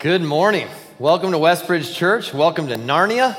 Good morning. Welcome to Westbridge Church. Welcome to Narnia.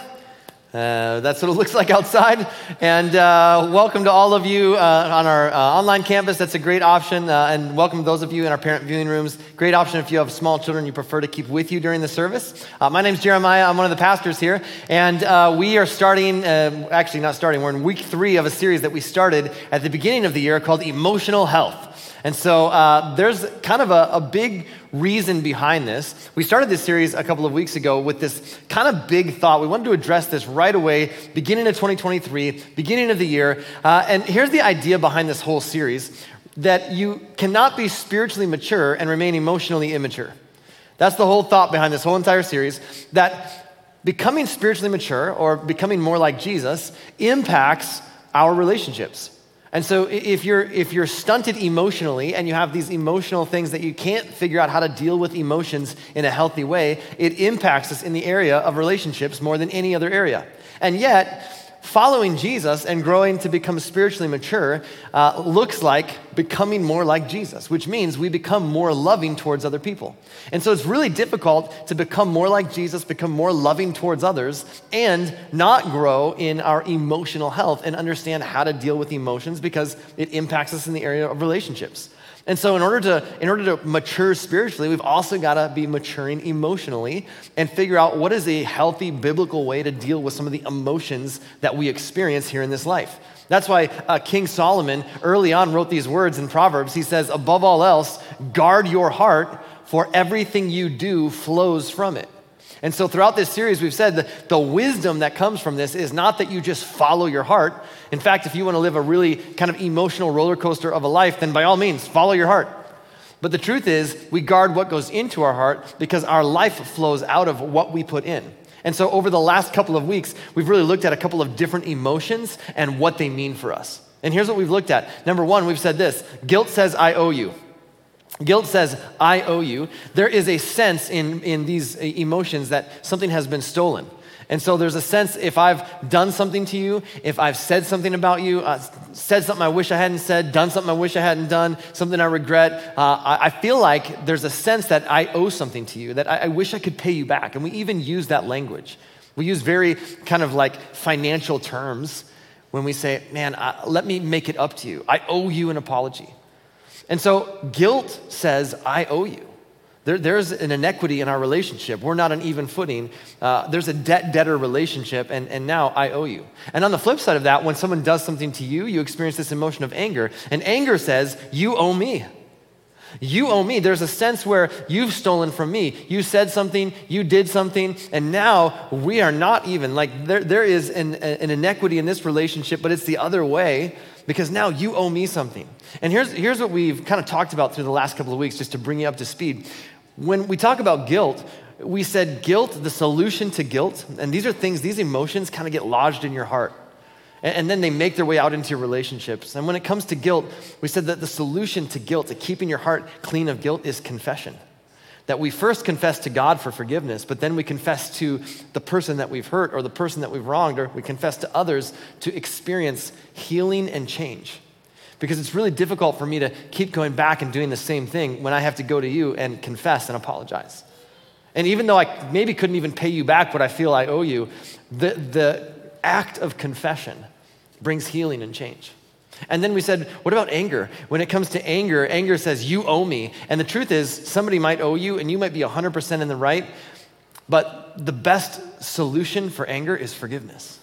Uh, that's what it looks like outside. And uh, welcome to all of you uh, on our uh, online campus. That's a great option. Uh, and welcome to those of you in our parent viewing rooms. Great option if you have small children you prefer to keep with you during the service. Uh, my name's Jeremiah. I'm one of the pastors here. And we are starting, actually, not starting, we're in week three of a series that we started at the beginning of the year called Emotional Health. And so uh, there's kind of a, a, big reason behind this. We started this series a couple of weeks ago with this kind of big thought. We wanted to address this right away, beginning of 2023, beginning of the year. Uh, and here's the idea behind this whole series that you cannot be spiritually mature and remain emotionally immature. That's the whole thought behind this whole entire series. That becoming spiritually mature or becoming more like Jesus impacts our relationships. And so if you're if you're stunted emotionally and you have these emotional things that you can't figure out how to deal with emotions in a healthy way, it impacts us in the area of relationships more than any other area. And yet, following Jesus and growing to become spiritually mature uh, looks like becoming more like Jesus, which means we become more loving towards other people. And so it's really difficult to become more like Jesus, become more loving towards others, and not grow in our emotional health and understand how to deal with emotions because it impacts us in the area of relationships. And so, in order to, in order to mature spiritually, we've also got to be maturing emotionally and figure out what is a healthy biblical way to deal with some of the emotions that we experience here in this life. That's why uh, King Solomon early on wrote these words in Proverbs. He says, Above all else, guard your heart, for everything you do flows from it. And so, throughout this series, we've said that the wisdom that comes from this is not that you just follow your heart. In fact, if you want to live a really kind of emotional roller coaster of a life, then by all means, follow your heart. But the truth is, we guard what goes into our heart because our life flows out of what we put in. And so, over the last couple of weeks, we've really looked at a couple of different emotions and what they mean for us. And here's what we've looked at. Number one, we've said this guilt says, I owe you. Guilt says, I owe you. There is a sense in, in these emotions that something has been stolen. And so there's a sense if I've done something to you, if I've said something about you, uh, said something I wish I hadn't said, done something I wish I hadn't done, something I regret, uh, I, I, feel like there's a sense that I owe something to you, that I, I wish I could pay you back. And we even use that language. We use very kind of like financial terms when we say, man, uh, let me make it up to you. I owe you an apology. And so guilt says, I owe you. There, there's an inequity in our relationship. We're not on even footing. Uh, there's a debt debtor relationship, and, and now I owe you. And on the flip side of that, when someone does something to you, you experience this emotion of anger. And anger says, You owe me. You owe me. There's a sense where you've stolen from me. You said something, you did something, and now we are not even. Like there, there is an, an inequity in this relationship, but it's the other way because now you owe me something. And here's, here's what we've kind of talked about through the last couple of weeks, just to bring you up to speed. When we talk about guilt, we said guilt, the solution to guilt, and these are things, these emotions kind of get lodged in your heart. And, and then they make their way out into your relationships. And when it comes to guilt, we said that the solution to guilt, to keeping your heart clean of guilt, is confession that we first confess to God for forgiveness, but then we confess to the person that we've hurt or the person that we've wronged, or we confess to others to experience healing and change. Because it's really difficult for me to keep going back and doing the same thing when I have to go to you and confess and apologize. And even though I maybe couldn't even pay you back what I feel I owe you, the, the act of confession brings healing and change. And then we said, what about anger? When it comes to anger, anger says, you owe me. And the truth is, somebody might owe you and you might be 100% in the right, but the best solution for anger is forgiveness.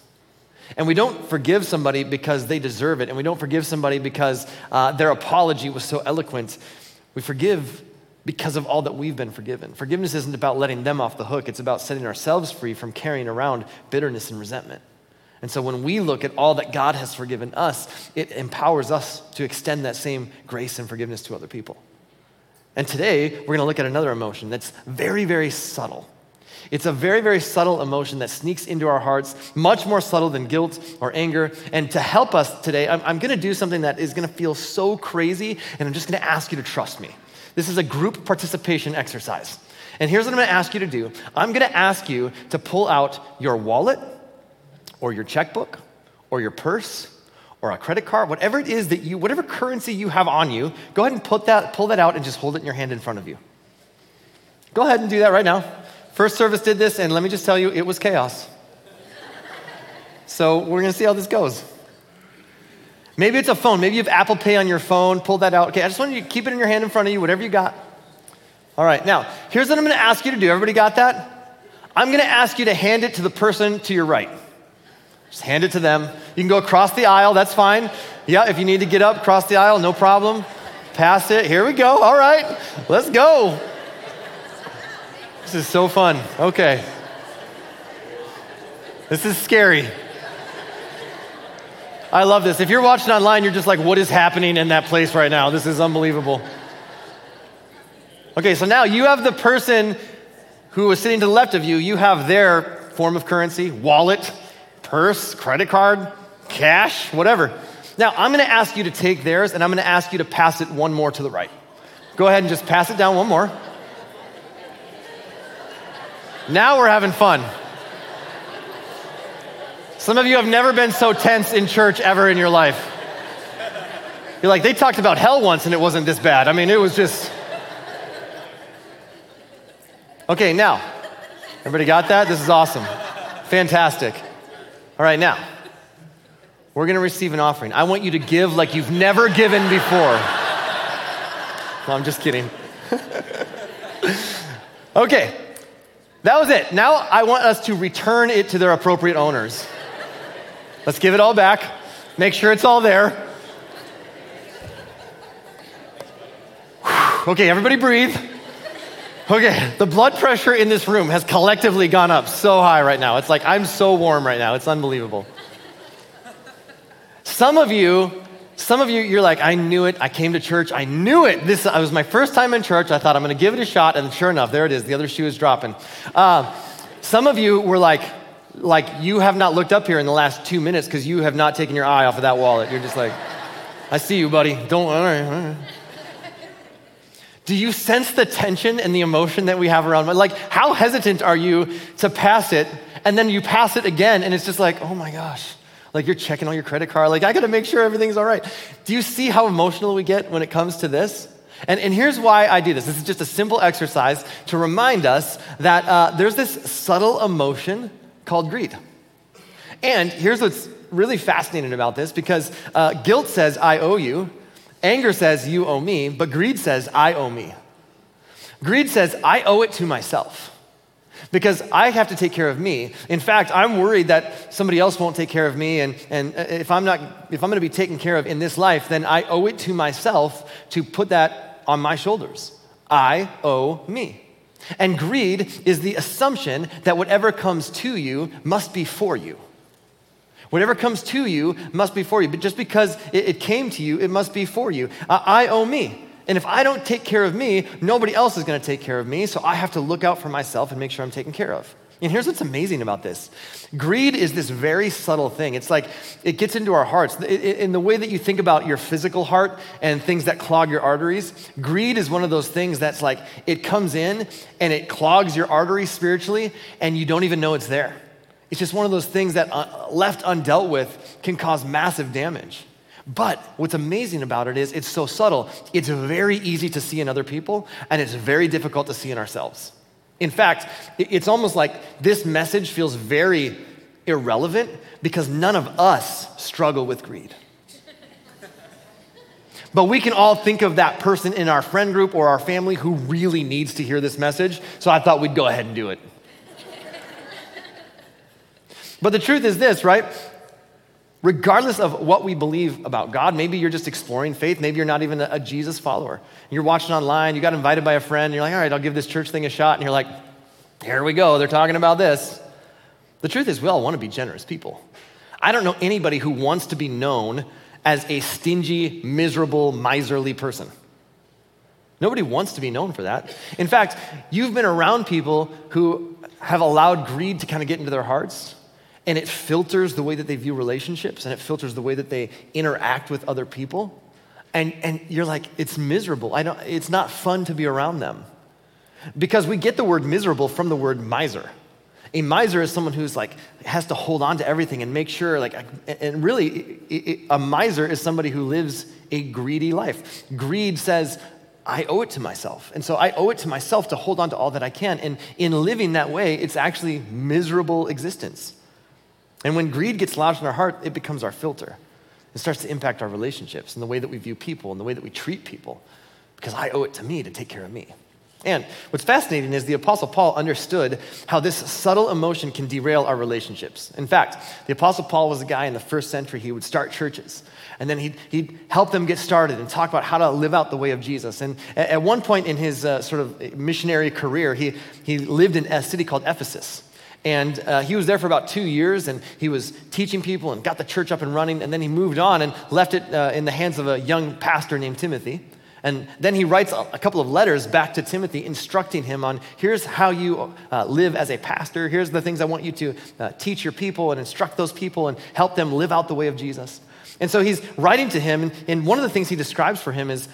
And we don't forgive somebody because they deserve it, and we don't forgive somebody because uh, their apology was so eloquent. We forgive because of all that we've been forgiven. Forgiveness isn't about letting them off the hook, it's about setting ourselves free from carrying around bitterness and resentment. And so when we look at all that God has forgiven us, it empowers us to extend that same grace and forgiveness to other people. And today, we're going to look at another emotion that's very, very subtle. It's a very, very subtle emotion that sneaks into our hearts, much more subtle than guilt or anger. And to help us today, I'm, I'm going to do something that is going to feel so crazy, and I'm just going to ask you to trust me. This is a group participation exercise. And here's what I'm going to ask you to do I'm going to ask you to pull out your wallet or your checkbook or your purse or a credit card, whatever it is that you, whatever currency you have on you, go ahead and put that, pull that out and just hold it in your hand in front of you. Go ahead and do that right now. First service did this, and let me just tell you, it was chaos. So we're gonna see how this goes. Maybe it's a phone. Maybe you have Apple Pay on your phone. Pull that out. Okay, I just want you to keep it in your hand in front of you, whatever you got. All right, now, here's what I'm gonna ask you to do. Everybody got that? I'm gonna ask you to hand it to the person to your right. Just hand it to them. You can go across the aisle, that's fine. Yeah, if you need to get up, cross the aisle, no problem. Pass it. Here we go. All right, let's go. This is so fun. Okay. This is scary. I love this. If you're watching online, you're just like, what is happening in that place right now? This is unbelievable. Okay, so now you have the person who is sitting to the left of you, you have their form of currency, wallet, purse, credit card, cash, whatever. Now, I'm gonna ask you to take theirs and I'm gonna ask you to pass it one more to the right. Go ahead and just pass it down one more. Now we're having fun. Some of you have never been so tense in church ever in your life. You're like, they talked about hell once and it wasn't this bad. I mean, it was just. Okay, now, everybody got that? This is awesome. Fantastic. All right, now, we're gonna receive an offering. I want you to give like you've never given before. No, I'm just kidding. okay, that was it. Now I want us to return it to their appropriate owners. Let's give it all back. Make sure it's all there. Okay, everybody breathe. Okay, the blood pressure in this room has collectively gone up so high right now. It's like I'm so warm right now. It's unbelievable. Some of you, some of you, you're like, I knew it. I came to church. I knew it. This it was my first time in church. I thought I'm going to give it a shot, and sure enough, there it is. The other shoe is dropping. Uh, some of you were like, like you have not looked up here in the last two minutes because you have not taken your eye off of that wallet. You're just like, I see you, buddy. Don't. All right, all right. Do you sense the tension and the emotion that we have around? Like, how hesitant are you to pass it, and then you pass it again, and it's just like, oh my gosh. Like you're checking on your credit card. Like I got to make sure everything's all right. Do you see how emotional we get when it comes to this? And, and here's why I do this. This is just a simple exercise to remind us that uh, there's this subtle emotion called greed. And here's what's really fascinating about this because uh, guilt says, I owe you, anger says, you owe me, but greed says, I owe me. Greed says, I owe it to myself because I have to take care of me. In fact, I'm worried that somebody else won't take care of me, and, and uh, if I'm not, if I'm going to be taken care of in this life, then I owe it to myself to put that on my shoulders. I owe me. And greed is the assumption that whatever comes to you must be for you. Whatever comes to you must be for you. But just because it, it came to you, it must be for you. I owe me. And if I don't take care of me, nobody else is going to take care of me. So I have to look out for myself and make sure I'm taken care of. And here's what's amazing about this greed is this very subtle thing. It's like it gets into our hearts. In the way that you think about your physical heart and things that clog your arteries, greed is one of those things that's like it comes in and it clogs your arteries spiritually, and you don't even know it's there. It's just one of those things that, uh, left undealt with, can cause massive damage. But what's amazing about it is it's so subtle. It's very easy to see in other people, and it's very difficult to see in ourselves. In fact, it's almost like this message feels very irrelevant because none of us struggle with greed. But we can all think of that person in our friend group or our family who really needs to hear this message. So I thought we'd go ahead and do it. But the truth is this, right? Regardless of what we believe about God, maybe you're just exploring faith, maybe you're not even a, Jesus follower. You're watching online, you got invited by a friend, you're like, all right, I'll give this church thing a shot. And you're like, here we go, they're talking about this. The truth is, we all want to be generous people. I don't know anybody who wants to be known as a stingy, miserable, miserly person. Nobody wants to be known for that. In fact, you've been around people who have allowed greed to kind of get into their hearts and it filters the way that they view relationships and it filters the way that they interact with other people. And, and you're like, it's miserable. I don't, it's not fun to be around them. Because we get the word miserable from the word miser. A miser is someone who's like, has to hold on to everything and make sure, like, and really, a miser is somebody who lives a greedy life. Greed says, I owe it to myself. And so I owe it to myself to hold on to all that I can. And in living that way, it's actually miserable existence. And when greed gets lodged in our heart, it becomes our filter. It starts to impact our relationships and the way that we view people and the way that we treat people because I owe it to me to take care of me. And what's fascinating is the Apostle Paul understood how this subtle emotion can derail our relationships. In fact, the Apostle Paul was a guy in the first century, he would start churches. And then he'd, he'd help them get started and talk about how to live out the way of Jesus. And at, one point in his uh, sort of missionary career, he, he lived in a city called Ephesus. And uh, he was there for about two years and he was teaching people and got the church up and running. And then he moved on and left it uh, in the hands of a young pastor named Timothy. And then he writes a couple of letters back to Timothy, instructing him on here's how you uh, live as a pastor. Here's the things I want you to uh, teach your people and instruct those people and help them live out the way of Jesus. And so he's writing to him, and one of the things he describes for him is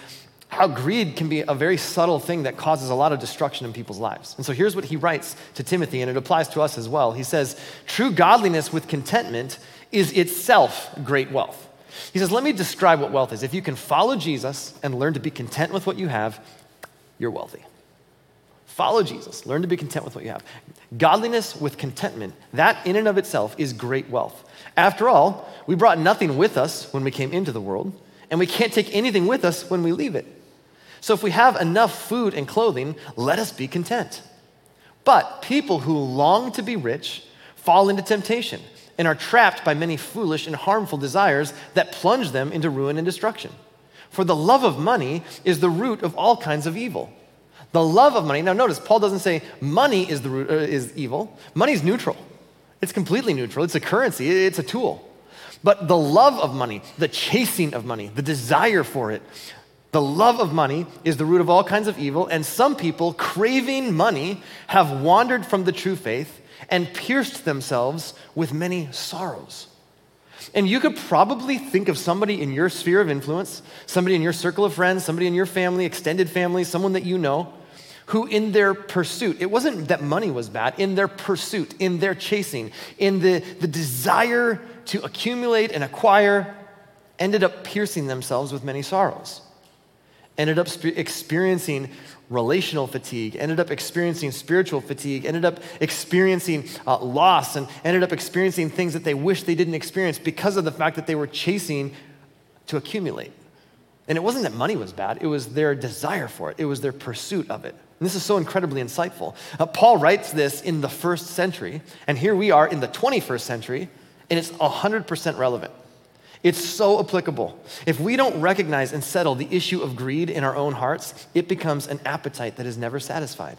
how greed can be a very subtle thing that causes a lot of destruction in people's lives. And so here's what he writes to Timothy, and it applies to us as well. He says, True godliness with contentment is itself great wealth. He says, Let me describe what wealth is. If you can follow Jesus and learn to be content with what you have, you're wealthy. Follow Jesus, learn to be content with what you have. Godliness with contentment, that in and of itself is great wealth. After all, we brought nothing with us when we came into the world, and we can't take anything with us when we leave it. So if we have enough food and clothing, let us be content. But people who long to be rich fall into temptation and are trapped by many foolish and harmful desires that plunge them into ruin and destruction. For the love of money is the root of all kinds of evil. The love of money, now notice, Paul doesn't say money is, the root, uh, is evil. Money is neutral, it's completely neutral. It's a currency, it's a tool. But the love of money, the chasing of money, the desire for it, the love of money is the root of all kinds of evil, and some people, craving money, have wandered from the true faith and pierced themselves with many sorrows. And you could probably think of somebody in your sphere of influence, somebody in your circle of friends, somebody in your family, extended family, someone that you know, who in their pursuit, it wasn't that money was bad, in their pursuit, in their chasing, in the, the desire to accumulate and acquire, ended up piercing themselves with many sorrows, ended up experiencing relational fatigue, ended up experiencing spiritual fatigue, ended up experiencing uh, loss, and ended up experiencing things that they wish they didn't experience because of the fact that they were chasing to accumulate. And it wasn't that money was bad, it was their desire for it, it was their pursuit of it. And this is so incredibly insightful. Uh, Paul writes this in the first century, and here we are in the 21st century, and it's 100% relevant. It's so applicable. If we don't recognize and settle the issue of greed in our own hearts, it becomes an appetite that is never satisfied.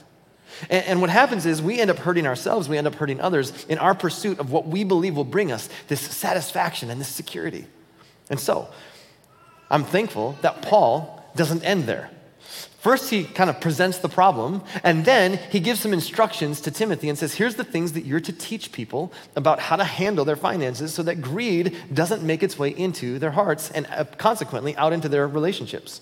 And, and, what happens is we end up hurting ourselves, we end up hurting others in our pursuit of what we believe will bring us this satisfaction and this security. And so, I'm thankful that Paul doesn't end there. First, he kind of presents the problem, and then he gives some instructions to Timothy and says, Here's the things that you're to teach people about how to handle their finances so that greed doesn't make its way into their hearts and uh, consequently out into their relationships.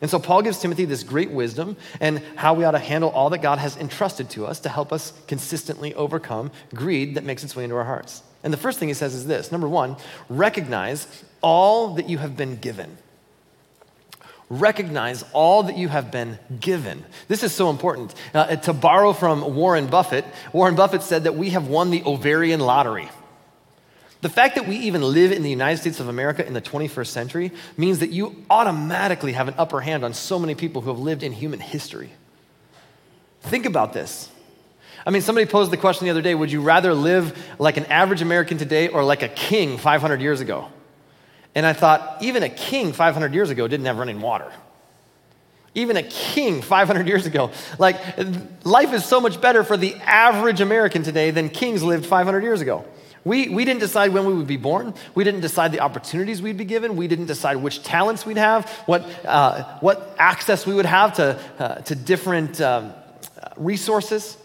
And so, Paul gives Timothy this great wisdom and how we ought to handle all that God has entrusted to us to help us consistently overcome greed that makes its way into our hearts. And the first thing he says is this number one, recognize all that you have been given recognize all that you have been given. This is so important. Uh, to borrow from Warren Buffett, Warren Buffett said that we have won the ovarian lottery. The fact that we even live in the United States of America in the 21st century means that you automatically have an upper hand on so many people who have lived in human history. Think about this. I mean, somebody posed the question the other day would you rather live like an average American today or like a king 500 years ago? And I thought, even a king 500 years ago didn't have running water. Even a king 500 years ago. Like, life is so much better for the average American today than kings lived 500 years ago. We, we didn't decide when we would be born. We didn't decide the opportunities we'd be given. We didn't decide which talents we'd have, what, uh, what access we would have to, uh, to different um, resources.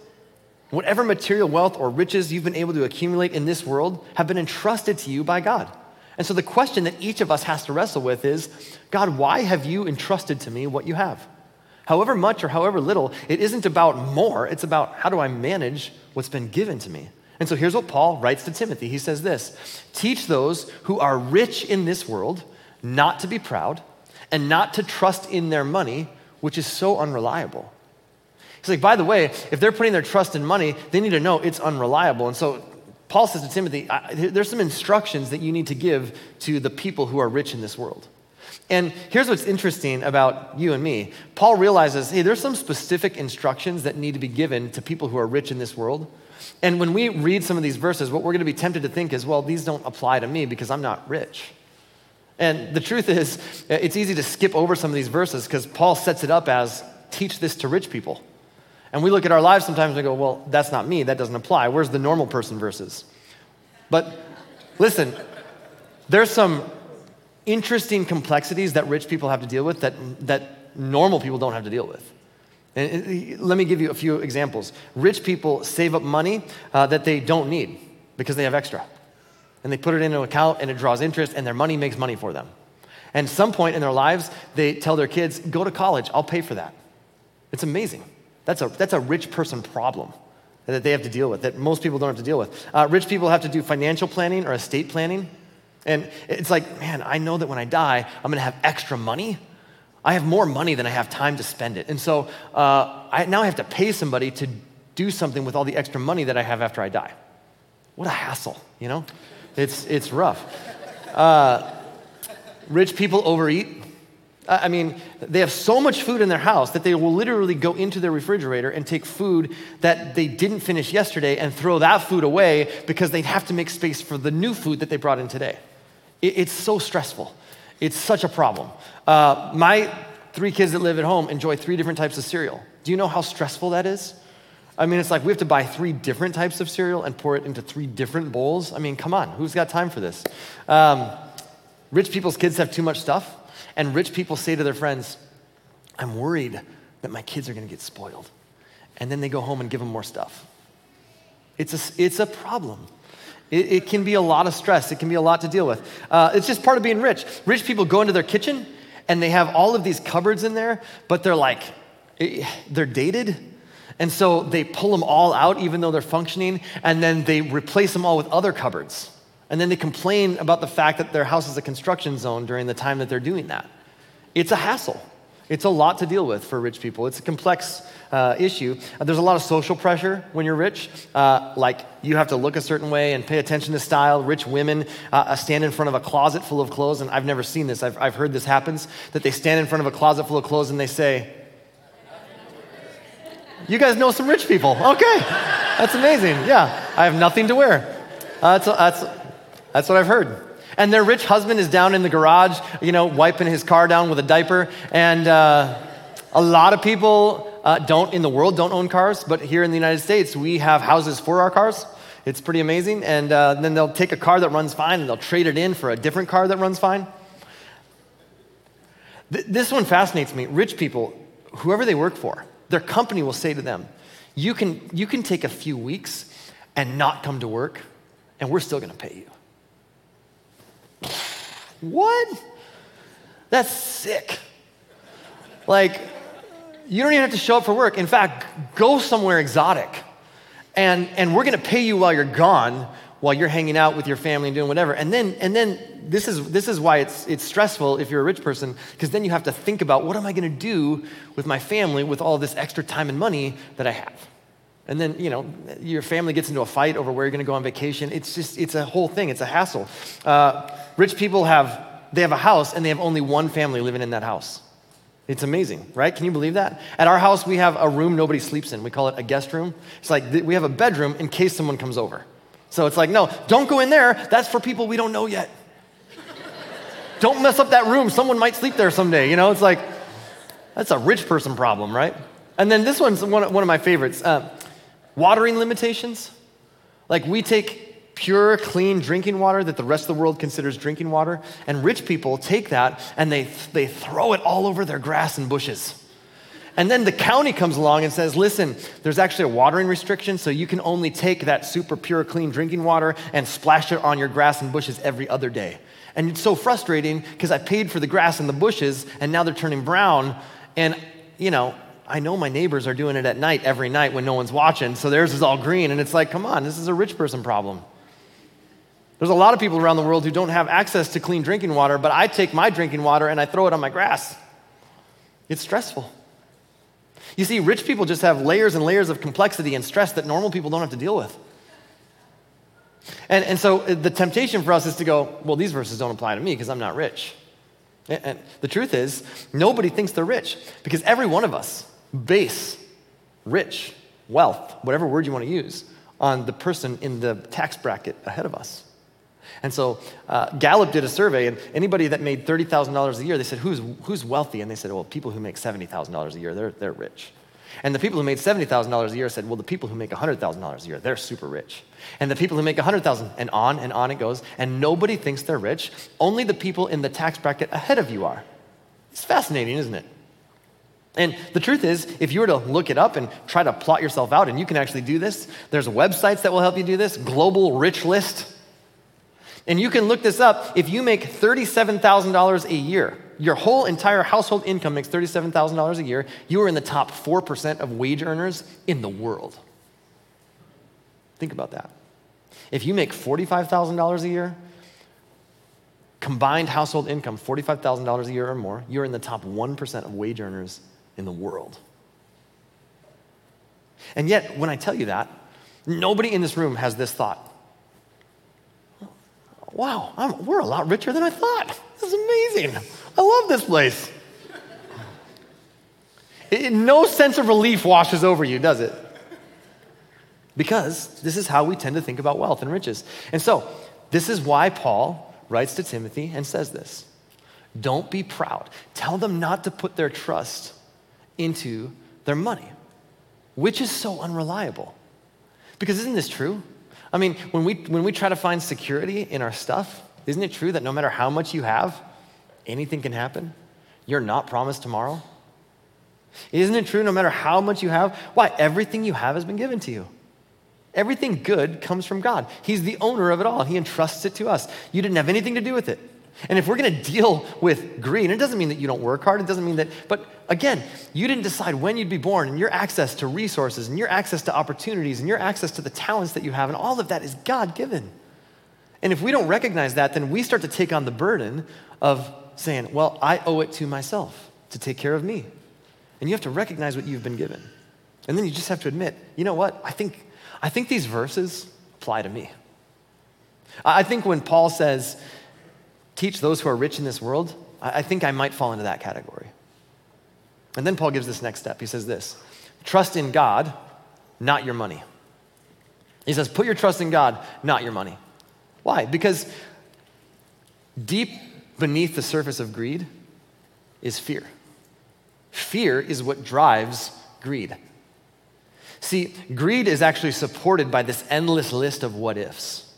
Whatever material wealth or riches you've been able to accumulate in this world have been entrusted to you by God. And so the question that each of us has to wrestle with is God, why have you entrusted to me what you have? However much or however little, it isn't about more, it's about how do I manage what's been given to me. And so here's what Paul writes to Timothy. He says this Teach those who are rich in this world not to be proud and not to trust in their money, which is so unreliable. He's like, by the way, if they're putting their trust in money, they need to know it's unreliable. And so Paul says to Timothy, there's some instructions that you need to give to the people who are rich in this world. And here's what's interesting about you and me. Paul realizes, hey, there's some specific instructions that need to be given to people who are rich in this world. And when we read some of these verses, what we're going to be tempted to think is, well, these don't apply to me because I'm not rich. And the truth is, it's easy to skip over some of these verses because Paul sets it up as teach this to rich people. And we look at our lives sometimes and we go, well, that's not me. That doesn't apply. Where's the normal person verses? But listen, there's some interesting complexities that rich people have to deal with that, that normal people don't have to deal with. And let me give you a few examples. Rich people save up money uh, that they don't need because they have extra. And they put it into an account and it draws interest and their money makes money for them. And some point in their lives, they tell their kids, go to college, I'll pay for that. It's amazing. That's a, that's a rich person problem that they have to deal with, that most people don't have to deal with. Uh, rich people have to do financial planning or estate planning. And it's like, man, I know that when I die, I'm gonna have extra money. I have more money than I have time to spend it. And so uh, I, now I have to pay somebody to do something with all the extra money that I have after I die. What a hassle, you know? It's, it's rough. Uh, rich people overeat. I mean, they have so much food in their house that they will literally go into their refrigerator and take food that they didn't finish yesterday and throw that food away because they'd have to make space for the new food that they brought in today. It's so stressful. It's such a problem. Uh, my three kids that live at home enjoy three different types of cereal. Do you know how stressful that is? I mean, it's like we have to buy three different types of cereal and pour it into three different bowls. I mean, come on, who's got time for this? Um, rich people's kids have too much stuff, and rich people say to their friends, I'm worried that my kids are gonna get spoiled. And then they go home and give them more stuff. It's a, it's a problem. It, it, can be a lot of stress. It can be a lot to deal with. Uh, it's just part of being rich. Rich people go into their kitchen and they have all of these cupboards in there, but they're like, eh, they're dated. And so they pull them all out, even though they're functioning, and then they replace them all with other cupboards. And then they complain about the fact that their house is a construction zone during the time that they're doing that. It's a hassle. It's a lot to deal with for rich people. It's a complex uh, issue. Uh, there's a lot of social pressure when you're rich. Uh, like you have to look a certain way and pay attention to style. Rich women uh, uh, stand in front of a closet full of clothes, and I've never seen this. I've, I've heard this happens that they stand in front of a closet full of clothes and they say, "You guys know some rich people? Okay, that's amazing. Yeah, I have nothing to wear. Uh, that's that's that's what I've heard." And their rich husband is down in the garage, you know, wiping his car down with a diaper. And uh, a lot of people uh, don't in the world don't own cars, but here in the United States, we have houses for our cars. It's pretty amazing. And uh, then they'll take a car that runs fine and they'll trade it in for a different car that runs fine. Th- this one fascinates me. Rich people, whoever they work for, their company will say to them, you can, you can take a few weeks and not come to work, and we're still going to pay you. What? That's sick. Like, you don't even have to show up for work. In fact, go somewhere exotic. And, and we're going to pay you while you're gone, while you're hanging out with your family and doing whatever. And then, and then this, is, this is why it's, it's stressful if you're a rich person, because then you have to think about what am I going to do with my family with all this extra time and money that I have. And then, you know, your family gets into a fight over where you're going to go on vacation. It's just, it's a whole thing. It's a hassle. Uh, rich people have, they have a house and they have only one family living in that house. It's amazing, right? Can you believe that? At our house, we have a room nobody sleeps in. We call it a guest room. It's like we have a bedroom in case someone comes over. So it's like, no, don't go in there. That's for people we don't know yet. don't mess up that room. Someone might sleep there someday. You know, it's like, that's a rich person problem, right? And then this one's one, of my favorites uh, watering limitations. Like, we take pure, clean drinking water that the rest of the world considers drinking water. And rich people take that and they, they throw it all over their grass and bushes. And then the county comes along and says, listen, there's actually a watering restriction, so you can only take that super pure, clean drinking water and splash it on your grass and bushes every other day. And it's so frustrating because I paid for the grass and the bushes, and now they're turning brown. And, you know, I know my neighbors are doing it at night every night when no one's watching, so theirs is all green. And it's like, come on, this is a rich person problem. There's a lot of people around the world who don't have access to clean drinking water, but I take my drinking water and I throw it on my grass. It's stressful. You see, rich people just have layers and layers of complexity and stress that normal people don't have to deal with. And, and so uh, the temptation for us is to go, well, these verses don't apply to me because I'm not rich. And the truth is, nobody thinks they're rich because every one of us base rich, wealth, whatever word you want to use, on the person in the tax bracket ahead of us. And so uh, Gallup did a survey, and anybody that made $30,000 a year, they said, who's, who's wealthy? And they said, well, people who make $70,000 a year, they're, they're rich. And the people who made $70,000 a year said, well, the people who make $100,000 a year, they're super rich. And the people who make 100,000 and on and on it goes, and nobody thinks they're rich. Only the people in the tax bracket ahead of you are. It's fascinating, isn't it? And the truth is, if you were to look it up and try to plot yourself out, and you can actually do this, there's websites that will help you do this, Global Rich List. And you can look this up. If you make $37,000 a year, your whole entire household income makes $37,000 a year, you are in the top 4% of wage earners in the world. Think about that. If you make $45,000 a year, combined household income, $45,000 a year or more, you're in the top 1% of wage earners in the world. And yet, when I tell you that, nobody in this room has this thought wow, I'm, we're a lot richer than I thought. This is amazing. I love this place. It, no sense of relief washes over you, does it? Because this is how we tend to think about wealth and riches. And so, this is why Paul writes to Timothy and says this Don't be proud. Tell them not to put their trust into their money, which is so unreliable. Because isn't this true? I mean, when we, when we try to find security in our stuff, isn't it true that no matter how much you have, anything can happen? You're not promised tomorrow. Isn't it true no matter how much you have? Why? Everything you have has been given to you. Everything good comes from God. He's the owner of it all. He entrusts it to us. You didn't have anything to do with it. And if we're going to deal with greed, it doesn't mean that you don't work hard. It doesn't mean that, but again, you didn't decide when you'd be born, and your access to resources, and your access to opportunities, and your access to the talents that you have, and all of that is God given. And if we don't recognize that, then we start to take on the burden of saying, well, I owe it to myself to take care of me. And you have to recognize what you've been given. And then you just have to admit, you know what? I think, I think these verses apply to me. I think when Paul says, teach those who are rich in this world, I think I might fall into that category. And then Paul gives this next step. He says this trust in God, not your money. He says, put your trust in God, not your money. Why? Because deep beneath the surface of greed is fear. Fear is what drives greed. See, greed is actually supported by this endless list of what ifs.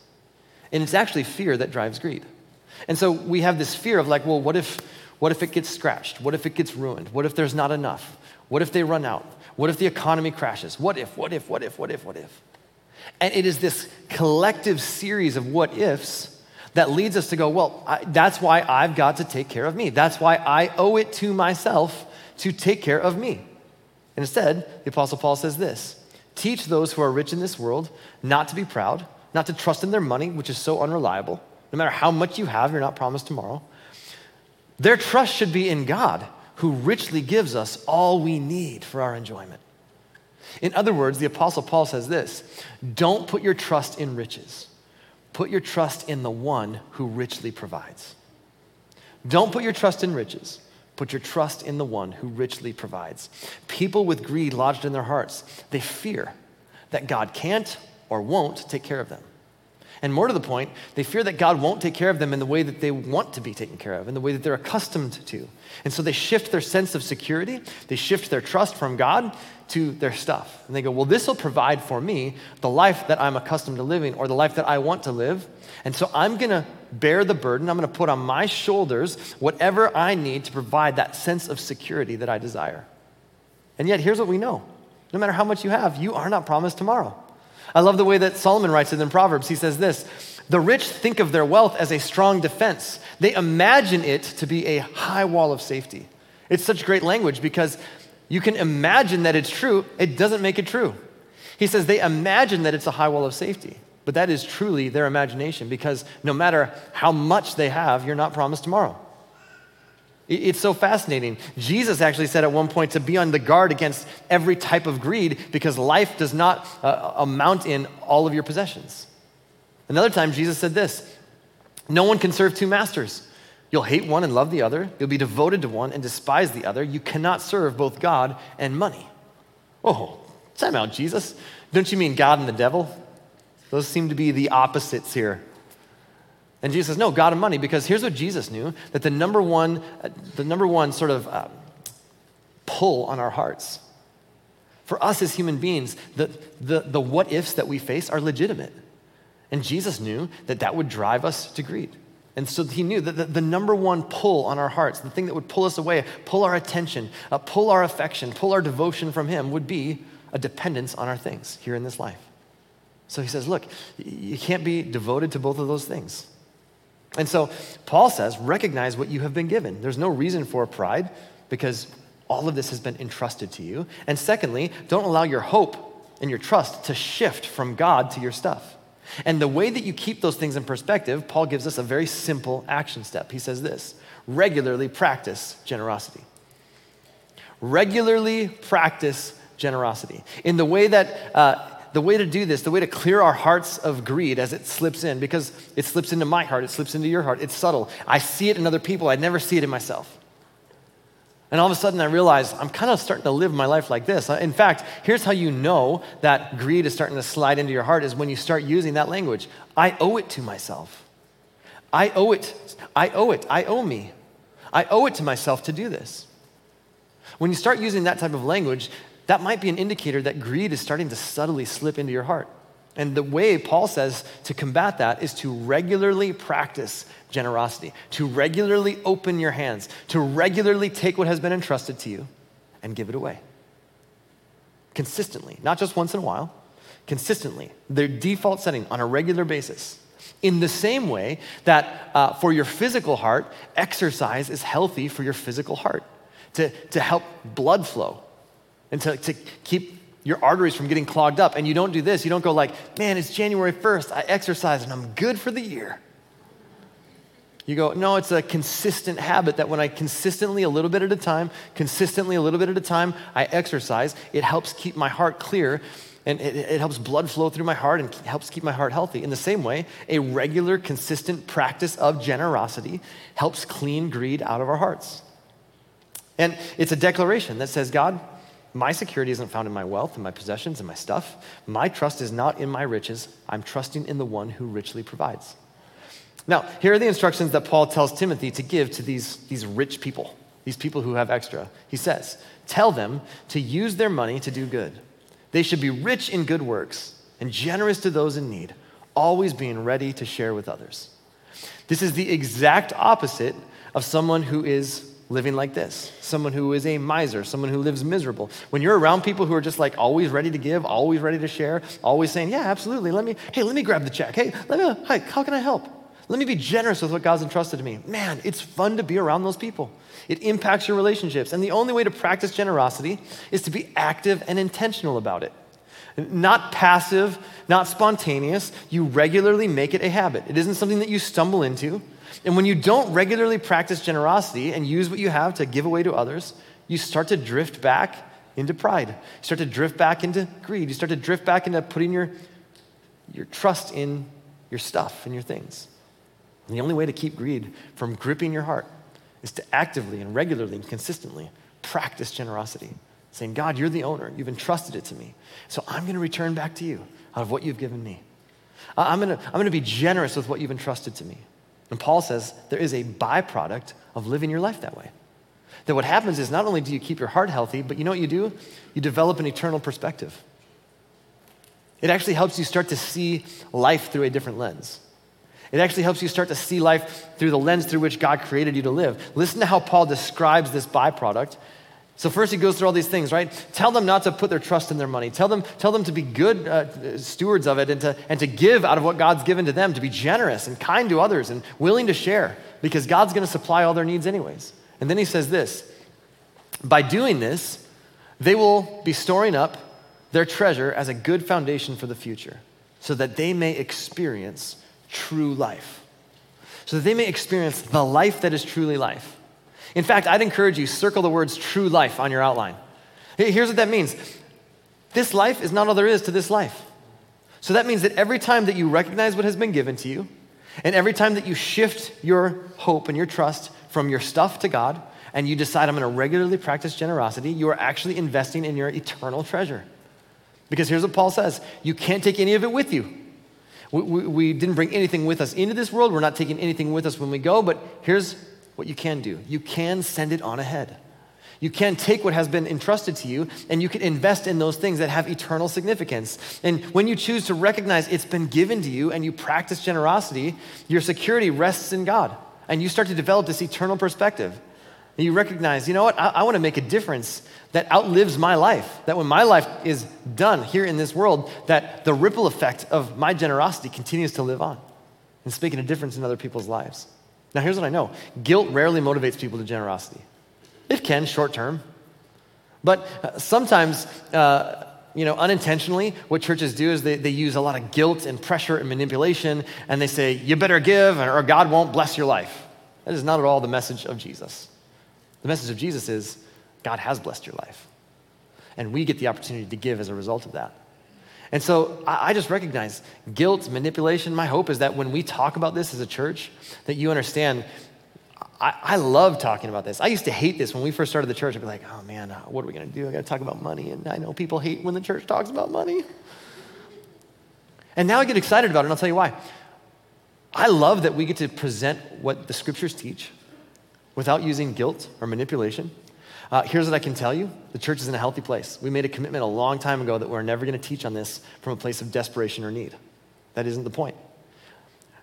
And it's actually fear that drives greed. And so we have this fear of like, well, what if, what if it gets scratched? What if it gets ruined? What if there's not enough? What if they run out? What if the economy crashes? What if, what if, what if, what if, what if? And it is this collective series of what ifs that leads us to go, well, I, that's why I've got to take care of me. That's why I owe it to myself to take care of me. And instead, the Apostle Paul says this Teach those who are rich in this world not to be proud, not to trust in their money, which is so unreliable, no matter how much you have, you're not promised tomorrow. Their trust should be in God, who richly gives us all we need for our enjoyment. In other words, the Apostle Paul says this don't put your trust in riches, put your trust in the one who richly provides. Don't put your trust in riches. Put your trust in the one who richly provides. People with greed lodged in their hearts, they fear that God can't or won't take care of them. And more to the point, they fear that God won't take care of them in the way that they want to be taken care of, in the way that they're accustomed to. And so they shift their sense of security, they shift their trust from God to their stuff. And they go, Well, this will provide for me the life that I'm accustomed to living or the life that I want to live. And so I'm going to bear the burden. I'm going to put on my shoulders whatever I need to provide that sense of security that I desire. And yet, here's what we know no matter how much you have, you are not promised tomorrow. I love the way that Solomon writes it in Proverbs. He says this The rich think of their wealth as a strong defense, they imagine it to be a high wall of safety. It's such great language because you can imagine that it's true, it doesn't make it true. He says they imagine that it's a high wall of safety, but that is truly their imagination because no matter how much they have, you're not promised tomorrow. It's so fascinating. Jesus actually said at one point to be on the guard against every type of greed because life does not uh, amount in all of your possessions. Another time, Jesus said this No one can serve two masters. You'll hate one and love the other. You'll be devoted to one and despise the other. You cannot serve both God and money. Oh, time out, Jesus. Don't you mean God and the devil? Those seem to be the opposites here. And Jesus says, no, God and money, because here's what Jesus knew that the number one, the number one sort of uh, pull on our hearts. For us as human beings, the, the, the what ifs that we face are legitimate. And Jesus knew that that would drive us to greed. And so he knew that the, the, number one pull on our hearts, the thing that would pull us away, pull our attention, uh, pull our affection, pull our devotion from him, would be a dependence on our things here in this life. So he says, look, you can't be devoted to both of those things. And so Paul says, recognize what you have been given. There's no reason for pride because all of this has been entrusted to you. And secondly, don't allow your hope and your trust to shift from God to your stuff. And the way that you keep those things in perspective, Paul gives us a very simple action step. He says this regularly practice generosity. Regularly practice generosity. In the way that, uh, the way to do this, the way to clear our hearts of greed as it slips in, because it slips into my heart, it slips into your heart, it's subtle. I see it in other people, I never see it in myself. And all of a sudden, I realize I'm kind of starting to live my life like this. In fact, here's how you know that greed is starting to slide into your heart is when you start using that language. I owe it to myself. I owe it. I owe it. I owe me. I owe it to myself to do this. When you start using that type of language, that might be an indicator that greed is starting to subtly slip into your heart. And the way Paul says to combat that is to regularly practice generosity, to regularly open your hands, to regularly take what has been entrusted to you and give it away. Consistently, not just once in a while, consistently, their default setting on a regular basis. In the same way that uh, for your physical heart, exercise is healthy for your physical heart to, to help blood flow and to, to keep your arteries from getting clogged up. And you don't do this. You don't go like, man, it's January 1st. I exercise and I'm good for the year. You go, no, it's a consistent habit that when I consistently, a little bit at a time, consistently, a little bit at a time, I exercise, it helps keep my heart clear and it, it, helps blood flow through my heart and helps keep my heart healthy. In the same way, a regular, consistent practice of generosity helps clean greed out of our hearts. And it's a declaration that says, God, my security isn't found in my wealth and my possessions and my stuff. My trust is not in my riches. I'm trusting in the one who richly provides. Now, here are the instructions that Paul tells Timothy to give to these, these rich people, these people who have extra. He says, Tell them to use their money to do good. They should be rich in good works and generous to those in need, always being ready to share with others. This is the exact opposite of someone who is living like this someone who is a miser, someone who lives miserable. When you're around people who are just like always ready to give, always ready to share, always saying, Yeah, absolutely, let me, hey, let me grab the check. Hey, let me, hi, how can I help? Let me be generous with what God's entrusted to me. Man, it's fun to be around those people. It impacts your relationships. And the only way to practice generosity is to be active and intentional about it. Not passive, not spontaneous. You regularly make it a habit. It isn't something that you stumble into. And when you don't regularly practice generosity and use what you have to give away to others, you start to drift back into pride. You start to drift back into greed. You start to drift back into putting your, your trust in your stuff and your things. And the only way to keep greed from gripping your heart is to actively and regularly and consistently practice generosity, saying, God, you're the owner. You've entrusted it to me. So I'm going to return back to you out of what you've given me. I'm going to, I'm going to be generous with what you've entrusted to me. And Paul says there is a byproduct of living your life that way. That what happens is not only do you keep your heart healthy, but you know what you do? You develop an eternal perspective. It actually helps you start to see life through a different lens. It actually helps you start to see life through the lens through which God created you to live. Listen to how Paul describes this byproduct so first he goes through all these things, right? Tell them not to put their trust in their money. Tell them, tell them to be good uh, stewards of it and to, and to give out of what God's given to them, to be generous and kind to others and willing to share because God's going to supply all their needs anyways. And then he says this, by doing this, they will be storing up their treasure as a good foundation for the future so that they may experience true life. So that they may experience the life that is truly life. In fact, I'd encourage you circle the words true life on your outline. Here's what that means. This life is not all there is to this life. So that means that every time that you recognize what has been given to you, and every time that you shift your hope and your trust from your stuff to God, and you decide, I'm going to regularly practice generosity, you are actually investing in your eternal treasure. Because here's what Paul says you can't take any of it with you. We, we, we, didn't bring anything with us into this world. We're not taking anything with us when we go, but here's what you can do you can send it on ahead. You can take what has been entrusted to you and you can invest in those things that have eternal significance. And when you choose to recognize it's been given to you and you practice generosity, your security rests in God. And you start to develop this eternal perspective. And you recognize, you know what, I, I want to make a difference that outlives my life. That when my life is done here in this world, that the ripple effect of my generosity continues to live on and making a difference in other people's lives. Now, here's what I know guilt rarely motivates people to generosity. It can short term. But uh, sometimes, uh, you know, unintentionally, what churches do is they, they use a lot of guilt and pressure and manipulation, and they say, you better give or God won't bless your life. That is not at all the message of Jesus. The message of Jesus is God has blessed your life. And we get the opportunity to give as a result of that. And so I, I just recognize guilt, manipulation. My hope is that when we talk about this as a church, that you understand I, I, love talking about this. I used to hate this when we first started the church. I'd be like, oh man, uh, what are we going to do? I got to talk about money. And I know people hate when the church talks about money. And now I get excited about it, and I'll tell you why. I love that we get to present what the scriptures teach without using guilt or manipulation. Uh, here's what I can tell you the church is in a healthy place. We made a commitment a long time ago that we're never going to teach on this from a place of desperation or need. That isn't the point.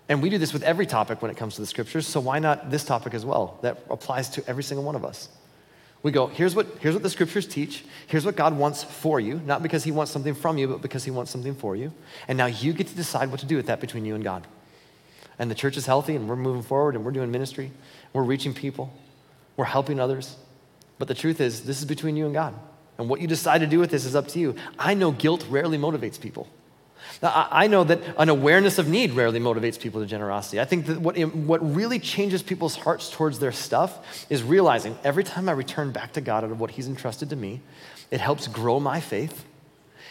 And we do this with every topic when it comes to the scriptures, so why not this topic as well? That applies to every single one of us. We go, here's what, here's what the scriptures teach. Here's what God wants for you, not because he wants something from you, but because he wants something for you. And now you get to decide what to do with that between you and God. And the church is healthy, and we're moving forward, and we're doing ministry. We're reaching people. We're helping others. But the truth is, this is between you and God. And what you decide to do with this is up to you. I know guilt rarely motivates people. Now, I know that an awareness of need rarely motivates people to generosity. I think that what, what really changes people's hearts towards their stuff is realizing every time I return back to God out of what He's entrusted to me, it helps grow my faith,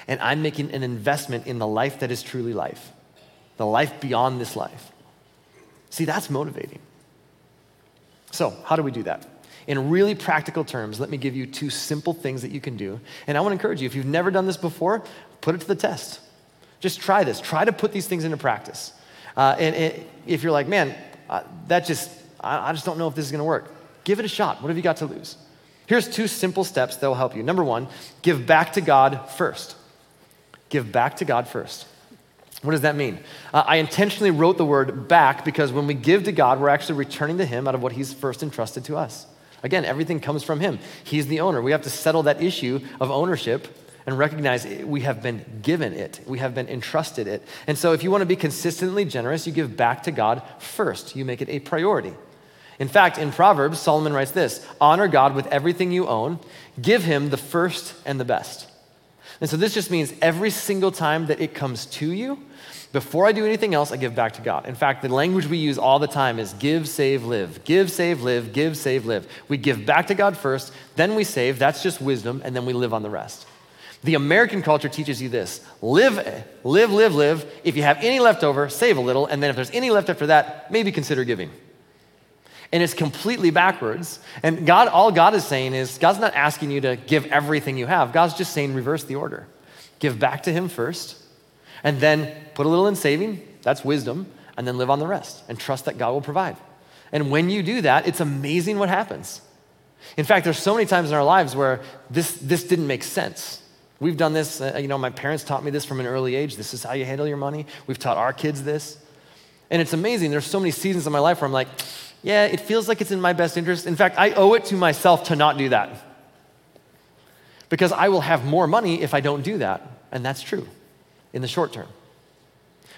and I'm making an investment in the life that is truly life, the life beyond this life. See, that's motivating. So, how do we do that? In really practical terms, let me give you two simple things that you can do. And I want to encourage you if you've never done this before, put it to the test. Just try this. Try to put these things into practice. Uh, and, and, if you're like, man, uh, that just, I, I just don't know if this is going to work, give it a shot. What have you got to lose? Here's two simple steps that will help you. Number one, give back to God first. Give back to God first. What does that mean? Uh, I intentionally wrote the word back because when we give to God, we're actually returning to Him out of what He's first entrusted to us. Again, everything comes from Him. He's the owner. We have to settle that issue of ownership and recognize we have been given it, we have been entrusted it. And so, if you want to be consistently generous, you give back to God first, you make it a priority. In fact, in Proverbs, Solomon writes this honor God with everything you own, give him the first and the best. And so, this just means every single time that it comes to you, before I do anything else, I give back to God. In fact, the language we use all the time is give, save, live. Give, save, live, give, save, live. We give back to God first, then we save. That's just wisdom, and then we live on the rest. The American culture teaches you this live, live, live, live. If you have any left over, save a little. And then if there's any left after that, maybe consider giving. And it's completely backwards. And God, all God is saying is, God's not asking you to give everything you have. God's just saying, reverse the order. Give back to Him first, and then put a little in saving. That's wisdom. And then live on the rest and trust that God will provide. And when you do that, it's amazing what happens. In fact, there's so many times in our lives where this, this didn't make sense. We've done this, uh, you know, my parents taught me this from an early age. This is how you handle your money. We've taught our kids this. And it's amazing. There's so many seasons in my life where I'm like, yeah, it feels like it's in my best interest. In fact, I owe it to myself to not do that. Because I will have more money if I don't do that. And that's true in the short term.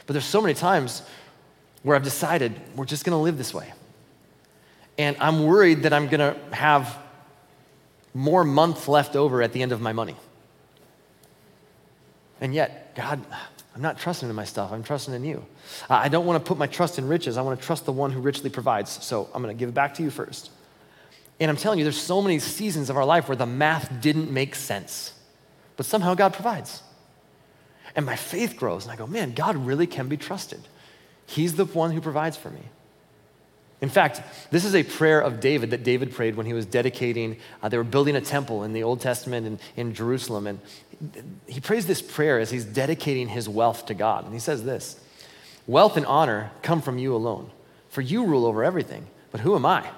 But there's so many times where I've decided we're just going to live this way. And I'm worried that I'm going to have more month left over at the end of my money. And yet, God, I'm not trusting in my stuff. I'm trusting in you. I don't want to put my trust in riches. I want to trust the one who richly provides. So I'm going to give it back to you first. And I'm telling you, there's so many seasons of our life where the math didn't make sense, but somehow God provides. And my faith grows, and I go, man, God really can be trusted. He's the one who provides for me. In fact, this is a prayer of David that David prayed when he was dedicating, uh, they were building a temple in the Old Testament in, in Jerusalem. And he prays this prayer as he's dedicating his wealth to God. And he says this Wealth and honor come from you alone, for you rule over everything. But who am I?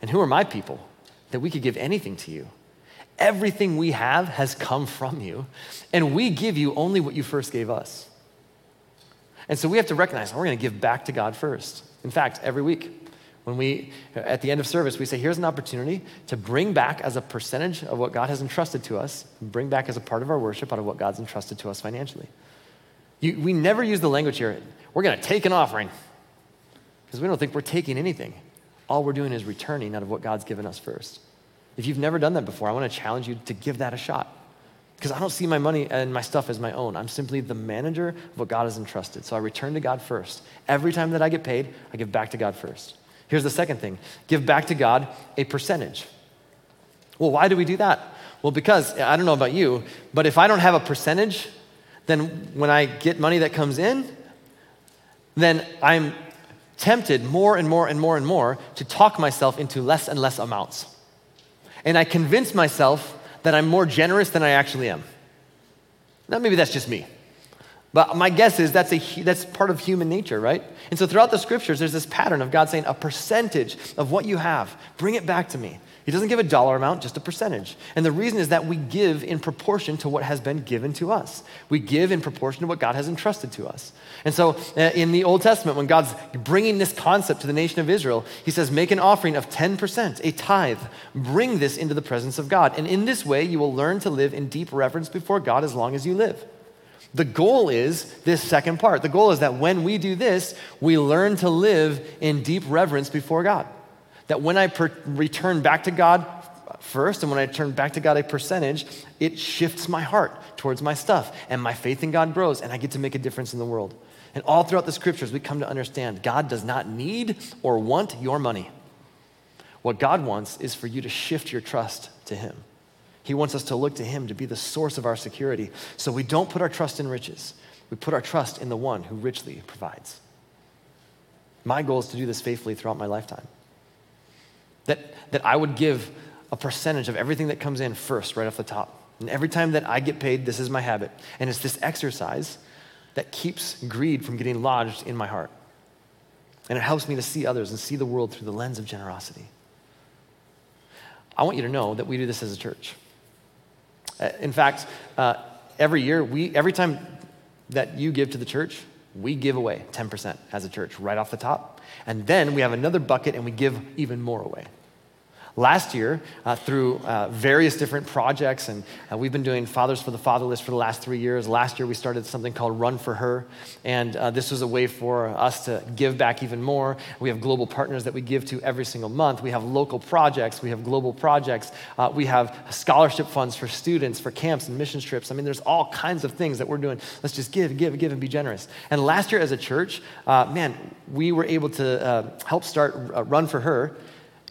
And who are my people that we could give anything to you? Everything we have has come from you, and we give you only what you first gave us. And so we have to recognize we're going to give back to God first. In fact, every week, when we, at the end of service, we say, here's an opportunity to bring back as a percentage of what God has entrusted to us, bring back as a part of our worship out of what God's entrusted to us financially. You, we never use the language here, we're going to take an offering, because we don't think we're taking anything. All we're doing is returning out of what God's given us first. If you've never done that before, I want to challenge you to give that a shot. Because I don't see my money and my stuff as my own. I'm simply the manager of what God has entrusted. So I return to God first. Every time that I get paid, I give back to God first. Here's the second thing give back to God a percentage. Well, why do we do that? Well, because I don't know about you, but if I don't have a percentage, then when I get money that comes in, then I'm tempted more and more and more and more to talk myself into less and less amounts. And I convince myself that I'm more generous than I actually am. Now, maybe that's just me. But my guess is that's, a, that's part of human nature, right? And so throughout the scriptures, there's this pattern of God saying, a percentage of what you have, bring it back to me. He doesn't give a dollar amount, just a percentage. And the reason is that we give in proportion to what has been given to us. We give in proportion to what God has entrusted to us. And so uh, in the Old Testament, when God's bringing this concept to the nation of Israel, he says, Make an offering of 10%, a tithe. Bring this into the presence of God. And in this way, you will learn to live in deep reverence before God as long as you live. The goal is this second part. The goal is that when we do this, we learn to live in deep reverence before God. That when I per- return back to God first, and when I turn back to God a percentage, it shifts my heart towards my stuff, and my faith in God grows, and I get to make a difference in the world. And all throughout the scriptures, we come to understand God does not need or want your money. What God wants is for you to shift your trust to Him. He wants us to look to Him to be the source of our security. So we don't put our trust in riches, we put our trust in the one who richly provides. My goal is to do this faithfully throughout my lifetime. That, that I would give a percentage of everything that comes in first, right off the top. And every time that I get paid, this is my habit. And it's this exercise that keeps greed from getting lodged in my heart. And it helps me to see others and see the world through the lens of generosity. I want you to know that we do this as a church. Uh, in fact, uh, every year, we, every time that you give to the church, we give away 10% as a church right off the top. And then we have another bucket and we give even more away. Last year, uh, through uh, various different projects, and uh, we've been doing Fathers for the Fatherless for the last three years. Last year, we started something called Run for Her, and uh, this was a way for us to give back even more. We have global partners that we give to every single month. We have local projects, we have global projects, uh, we have scholarship funds for students, for camps and mission trips. I mean, there's all kinds of things that we're doing. Let's just give, give, give, and be generous. And last year, as a church, uh, man, we were able to help start Run for Her.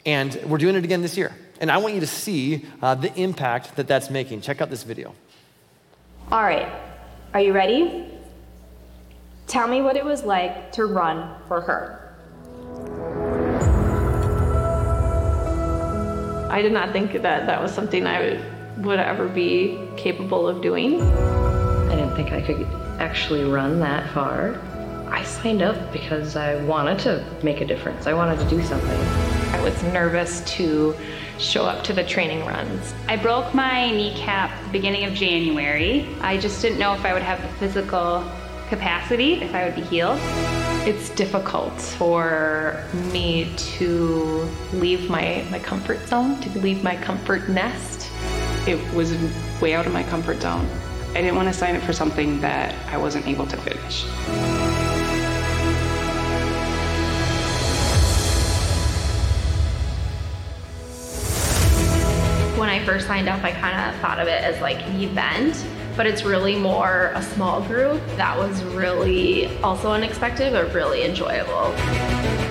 And we're doing it again this year. And I want you to see uh, the impact that that's making. Check out this video. All right, are you ready? Tell me what it was like to run for her. I did not think that that was something I would, would ever be capable of doing. I didn't think I could actually run that far. I signed up because I wanted to make a difference. I wanted to do something. I was nervous to show up to the training runs. I broke my kneecap beginning of January. I just didn't know if I would have the physical capacity, if I would be healed. It's difficult for me to leave my, my comfort zone, to leave my comfort nest. It was way out of my comfort zone. I didn't want to sign up for something that I wasn't able to finish. I first signed up, I kind of thought of it as like an event. but it's really more a small group. That was really also unexpected, but really enjoyable.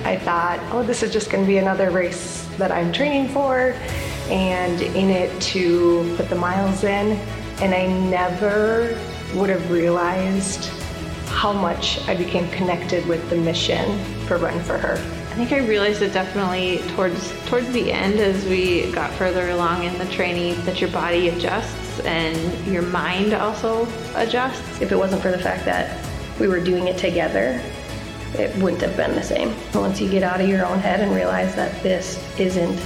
I thought, oh, this is just going to be another race that I'm training for, and in it to put the miles in. And I never would have realized how much I became connected with the mission for Run for Her. I think I realized it definitely towards towards the end as we got further along in the training that your body adjusts and your mind also adjusts. If it wasn't for the fact that we were doing it together, it wouldn't have been the same. Once you get out of your own head and realize that this isn't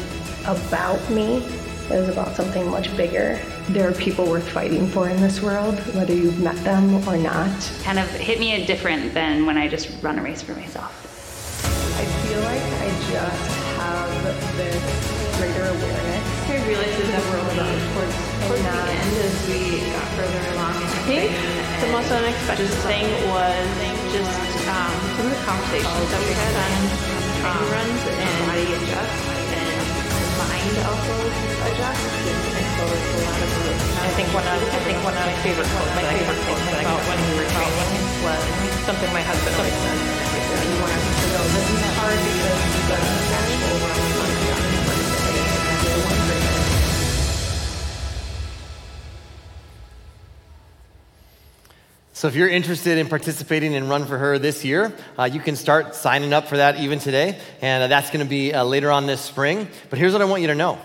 about me, it was about something much bigger. There are people worth fighting for in this world, whether you've met them or not. Kind of hit me a different than when I just run a race for myself. I feel like I just have this greater awareness. I realized it definitely towards, towards the end as we got further along the training. The most unexpected thing was just um, some of the conversations that we had on training runs and body adjusts and mind also adjusts. And so it's a lot of I think one of I think one of my favorite quotes my favorite quotes about when we were training was something my husband always said. You want to So if you're interested in participating in Run for Her this year, uh, you can start signing up for that even today, and uh, that's going to be uh, later on this spring. But here's what I want you to know.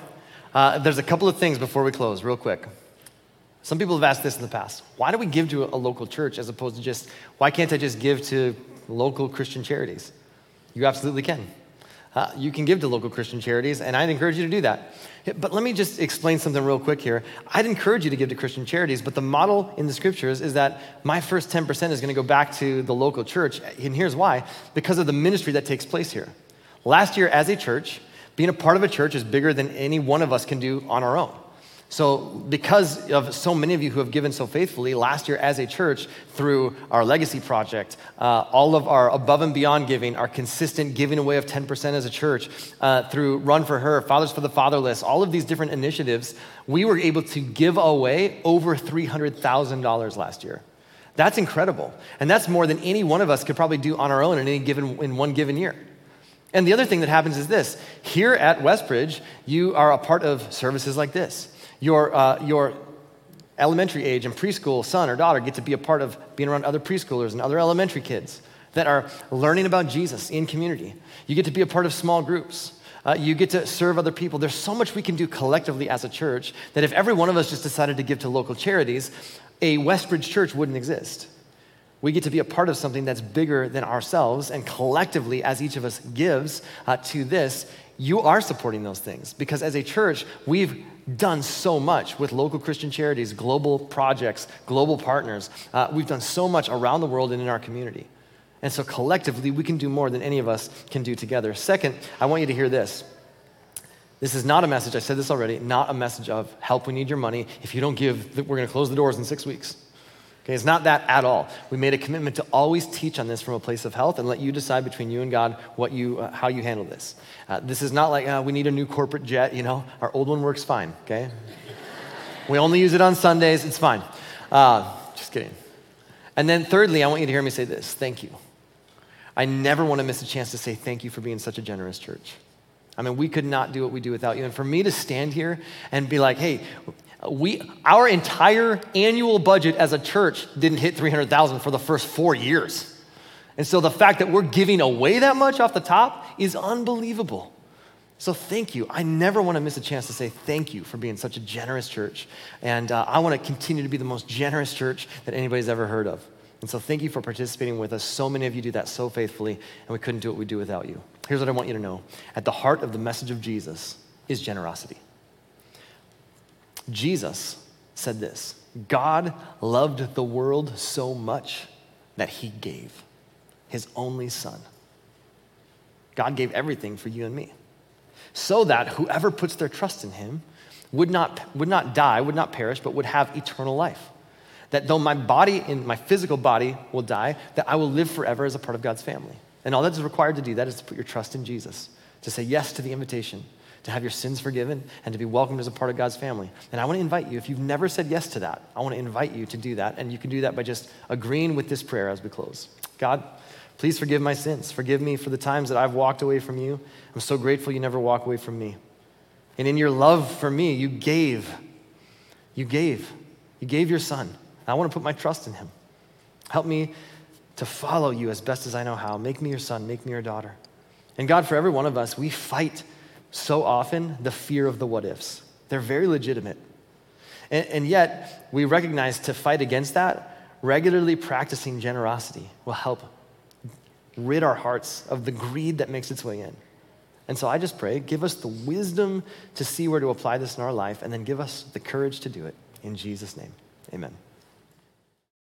Uh, there's a couple of things before we close, real quick. Some people have asked this in the past. Why do we give to a local church as opposed to just, why can't I just give to local Christian charities? You absolutely can. Uh, you can give to local Christian charities, and I'd encourage you to do that. But let me just explain something real quick here. I'd encourage you to give to Christian charities, but the model in the scriptures is that my first 10% is going to go back to the local church. And here's why because of the ministry that takes place here. Last year, as a church, being a part of a church is bigger than any one of us can do on our own. So, because of so many of you who have given so faithfully, last year as a church, through our legacy project, uh, all of our above and beyond giving, our consistent giving away of 10% as a church, uh, through Run for Her, Fathers for the Fatherless, all of these different initiatives, we were able to give away over $300,000 last year. That's incredible. And that's more than any one of us could probably do on our own in any given, in one given year. And the other thing that happens is this here at Westbridge, you are a part of services like this your, uh, your elementary age and preschool son or daughter get to be a part of being around other preschoolers and other elementary kids that are learning about Jesus in community. You get to be a part of small groups. Uh, you get to serve other people. There's so much we can do collectively as a church that if every one of us just decided to give to local charities, a Westbridge church wouldn't exist. We get to be a part of something that's bigger than ourselves, and collectively, as each of us gives uh, to this, you are supporting those things. Because as a church, we've done so much with local Christian charities, global projects, global partners. Uh, we've done so much around the world and in our community. And so collectively, we can do more than any of us can do together. Second, I want you to hear this. This is not a message, I said this already, not a message of help, we need your money. If you don't give, we're going to close the doors in six weeks. Okay, it's not that at all. We made a commitment to always teach on this from a place of health and let you decide between you and God what you, uh, how you handle this. Uh, this is not like uh, we need a new corporate jet, you know. Our old one works fine, okay? we only use it on Sundays, it's fine. Uh, just kidding. And then, thirdly, I want you to hear me say this thank you. I never want to miss a chance to say thank you for being such a generous church. I mean, we could not do what we do without you. And for me to stand here and be like, hey, we, our entire annual budget as a church didn't hit 300,000 for the first four years. And so the fact that we're giving away that much off the top is unbelievable. So thank you. I never want to miss a chance to say thank you for being such a generous church. And uh, I want to continue to be the most generous church that anybody's ever heard of. And so thank you for participating with us. So many of you do that so faithfully, and we couldn't do what we do without you. Here's what I want you to know at the heart of the message of Jesus is generosity. Jesus said this God loved the world so much that he gave his only son. God gave everything for you and me so that whoever puts their trust in him would not, would not die, would not perish, but would have eternal life. That though my body, in my physical body, will die, that I will live forever as a part of God's family. And all that is required to do that is to put your trust in Jesus, to say yes to the invitation to have your sins forgiven, and to be welcomed as a part of God's family. And I want to invite you, if you've never said yes to that, I want to invite you to do that. And you can do that by just agreeing with this prayer as we close. God, please forgive my sins. Forgive me for the times that I've walked away from you. I'm so grateful you never walk away from me. And in your love for me, you gave. You gave. You gave your son. I want to put my trust in him. Help me to follow you as best as I know how. Make me your son, make me your daughter. And God, for every one of us, we fight so often the fear of the what ifs. They're very legitimate. And, and yet, we recognize to fight against that, regularly practicing generosity will help rid our hearts of the greed that makes its way in. And so I just pray, give us the wisdom to see where to apply this in our life, and then give us the courage to do it. In Jesus' name, amen.